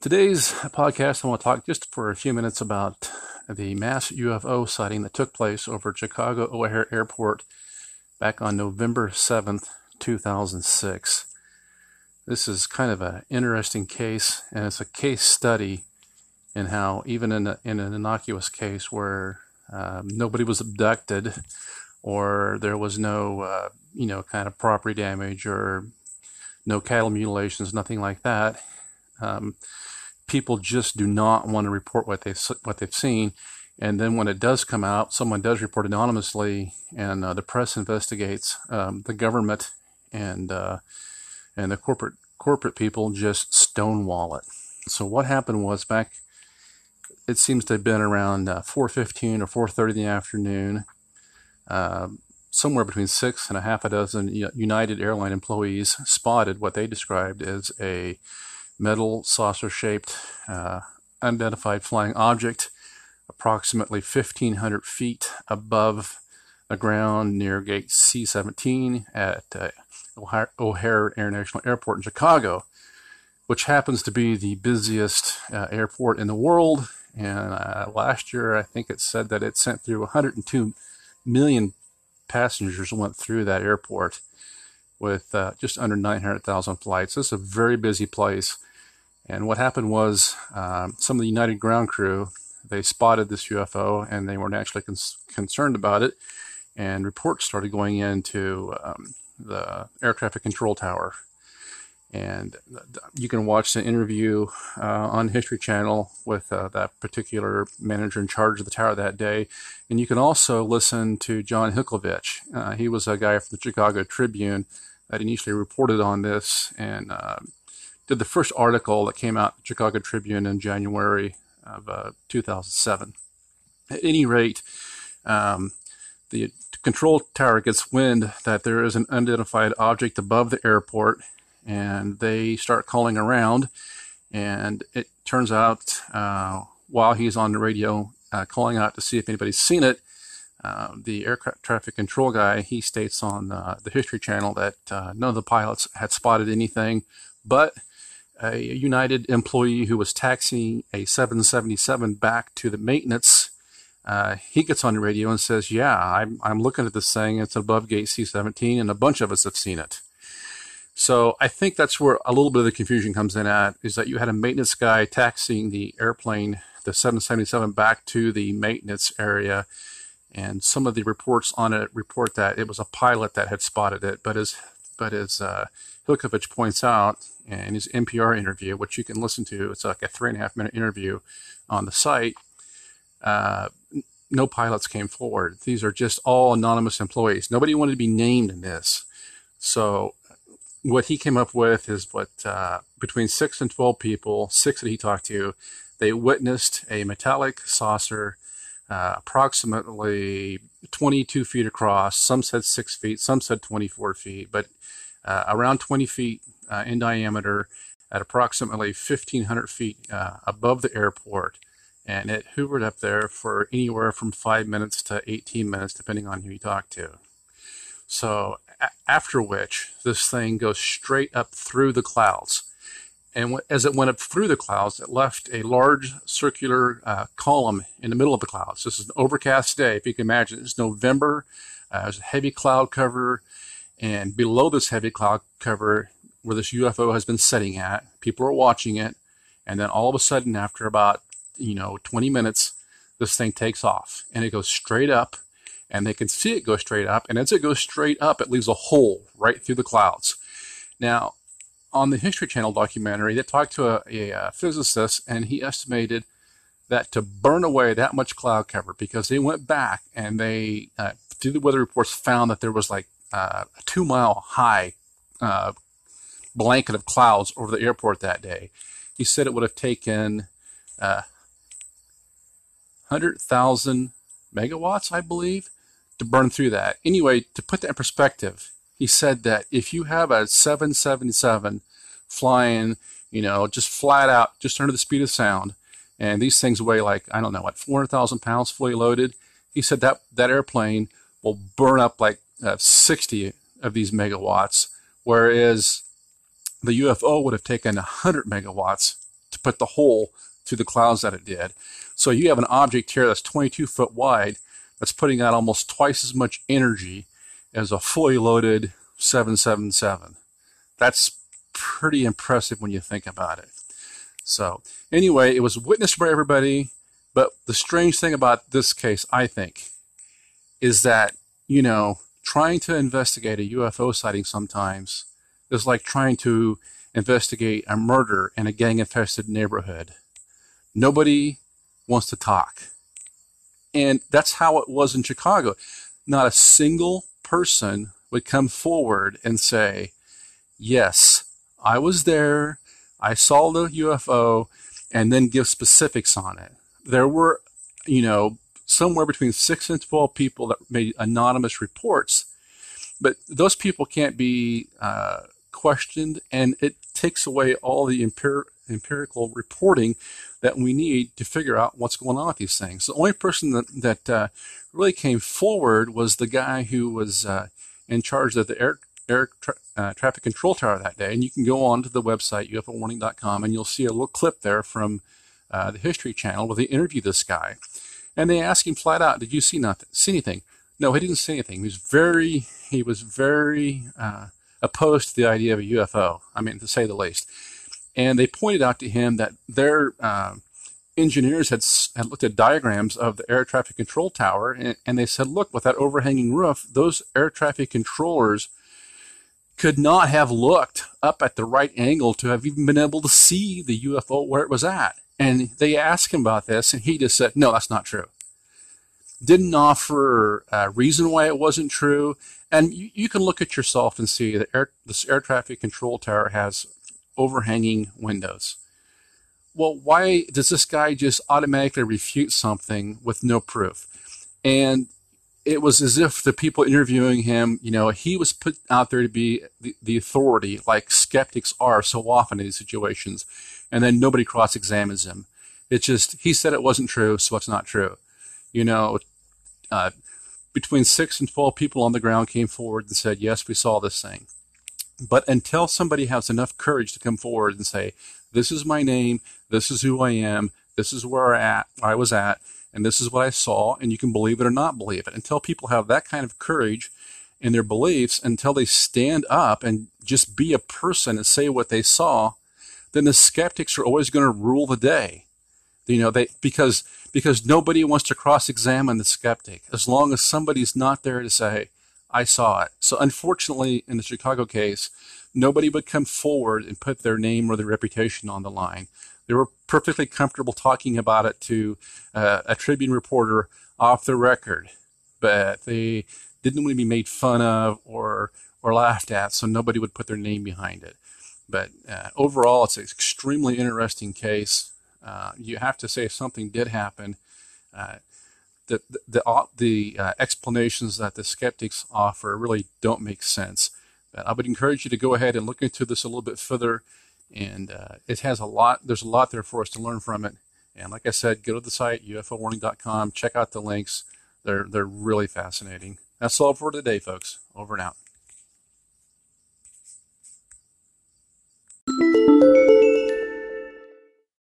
Today's podcast, I want to talk just for a few minutes about the mass UFO sighting that took place over Chicago O'Hare Airport back on November 7th, 2006. This is kind of an interesting case, and it's a case study in how, even in, a, in an innocuous case where um, nobody was abducted or there was no, uh, you know, kind of property damage or no cattle mutilations, nothing like that. Um, people just do not want to report what they what they've seen. And then when it does come out, someone does report anonymously, and uh, the press investigates. Um, the government and uh, and the corporate corporate people just stonewall it. So what happened was back. It seems to have been around uh, 4:15 or 4:30 in the afternoon. Uh, somewhere between six and a half a dozen United Airline employees spotted what they described as a metal saucer shaped uh, unidentified flying object approximately 1,500 feet above the ground near gate C 17 at uh, O'Hare International Airport in Chicago, which happens to be the busiest uh, airport in the world. And uh, last year, I think it said that it sent through 102 million passengers went through that airport with uh, just under 900,000 flights. Is a very busy place. And what happened was um, some of the United ground crew they spotted this UFO and they were naturally con- concerned about it. And reports started going into um, the air traffic control tower. And you can watch the interview uh, on History Channel with uh, that particular manager in charge of the tower that day. And you can also listen to John Hilkevitch. Uh, he was a guy from the Chicago Tribune that initially reported on this and uh, did the first article that came out the Chicago Tribune in January of uh, 2007. At any rate, um, the control tower gets wind that there is an unidentified object above the airport, and they start calling around. And it turns out, uh, while he's on the radio uh, calling out to see if anybody's seen it, uh, the air traffic control guy he states on uh, the History Channel that uh, none of the pilots had spotted anything, but a United employee who was taxiing a 777 back to the maintenance. Uh, he gets on the radio and says, "Yeah, I'm, I'm looking at this thing. It's above gate C17, and a bunch of us have seen it." So I think that's where a little bit of the confusion comes in at is that you had a maintenance guy taxiing the airplane, the 777, back to the maintenance area, and some of the reports on it report that it was a pilot that had spotted it. But as but as uh, Hilkevitch points out, in his NPR interview, which you can listen to. It's like a three and a half minute interview on the site. Uh, no pilots came forward. These are just all anonymous employees. Nobody wanted to be named in this. So what he came up with is what uh, between six and 12 people, six that he talked to, they witnessed a metallic saucer uh, approximately 22 feet across. Some said six feet, some said 24 feet, but uh, around 20 feet uh, in diameter at approximately 1,500 feet uh, above the airport. And it hovered up there for anywhere from five minutes to 18 minutes, depending on who you talk to. So, a- after which, this thing goes straight up through the clouds. And as it went up through the clouds, it left a large circular uh, column in the middle of the clouds. This is an overcast day, if you can imagine. It's November. Uh, there's a heavy cloud cover. And below this heavy cloud cover where this UFO has been setting at. People are watching it, and then all of a sudden, after about you know 20 minutes, this thing takes off and it goes straight up, and they can see it go straight up. And as it goes straight up, it leaves a hole right through the clouds. Now, on the History Channel documentary, they talked to a, a, a physicist, and he estimated that to burn away that much cloud cover, because they went back and they, uh, through the weather reports, found that there was like uh, a two mile high uh, blanket of clouds over the airport that day. He said it would have taken uh, 100,000 megawatts, I believe, to burn through that. Anyway, to put that in perspective, he said that if you have a 777 flying, you know, just flat out, just under the speed of sound, and these things weigh like, I don't know, what, 400,000 pounds fully loaded, he said that that airplane will burn up like uh, 60 of these megawatts, whereas the UFO would have taken 100 megawatts to put the hole through the clouds that it did. So you have an object here that's 22 foot wide that's putting out almost twice as much energy as a fully loaded 777. That's pretty impressive when you think about it. So, anyway, it was witnessed by everybody. But the strange thing about this case, I think, is that, you know, trying to investigate a UFO sighting sometimes is like trying to investigate a murder in a gang infested neighborhood. Nobody wants to talk. And that's how it was in Chicago. Not a single person would come forward and say, Yes, I was there, I saw the UFO, and then give specifics on it. There were, you know, somewhere between six and 12 people that made anonymous reports, but those people can't be uh, questioned, and it takes away all the empir- empirical reporting that we need to figure out what's going on with these things. The only person that, that uh, really came forward was the guy who was uh, in charge of the air, air tra- uh, traffic control tower that day. And you can go on to the website, ufowarning.com, and you'll see a little clip there from uh, the History Channel where they interview this guy. And they ask him flat out, did you see nothing, see anything? No, he didn't see anything. He was very, he was very uh, opposed to the idea of a UFO. I mean, to say the least and they pointed out to him that their uh, engineers had, had looked at diagrams of the air traffic control tower, and, and they said, look, with that overhanging roof, those air traffic controllers could not have looked up at the right angle to have even been able to see the UFO where it was at. And they asked him about this, and he just said, no, that's not true. Didn't offer a reason why it wasn't true. And you, you can look at yourself and see that air, this air traffic control tower has overhanging windows. Well, why does this guy just automatically refute something with no proof? And it was as if the people interviewing him, you know, he was put out there to be the, the authority, like skeptics are so often in these situations, and then nobody cross examines him. It's just, he said it wasn't true, so it's not true. You know, uh, between six and 12 people on the ground came forward and said, yes, we saw this thing. But until somebody has enough courage to come forward and say, this is my name, this is who I am, this is where at, I was at, and this is what I saw, and you can believe it or not believe it. Until people have that kind of courage in their beliefs, until they stand up and just be a person and say what they saw, then the skeptics are always going to rule the day. You know, they because because nobody wants to cross-examine the skeptic as long as somebody's not there to say, I saw it. So unfortunately, in the Chicago case, nobody would come forward and put their name or their reputation on the line. They were perfectly comfortable talking about it to uh, a Tribune reporter off the record, but they didn't want to be made fun of or or laughed at, so nobody would put their name behind it. But uh, overall, it's an extremely interesting case. Uh, you have to say if something did happen, uh, the the, the uh, explanations that the skeptics offer really don't make sense. But I would encourage you to go ahead and look into this a little bit further, and uh, it has a lot. There's a lot there for us to learn from it. And like I said, go to the site ufowarning.com. Check out the links. They're they're really fascinating. That's all for today, folks. Over and out.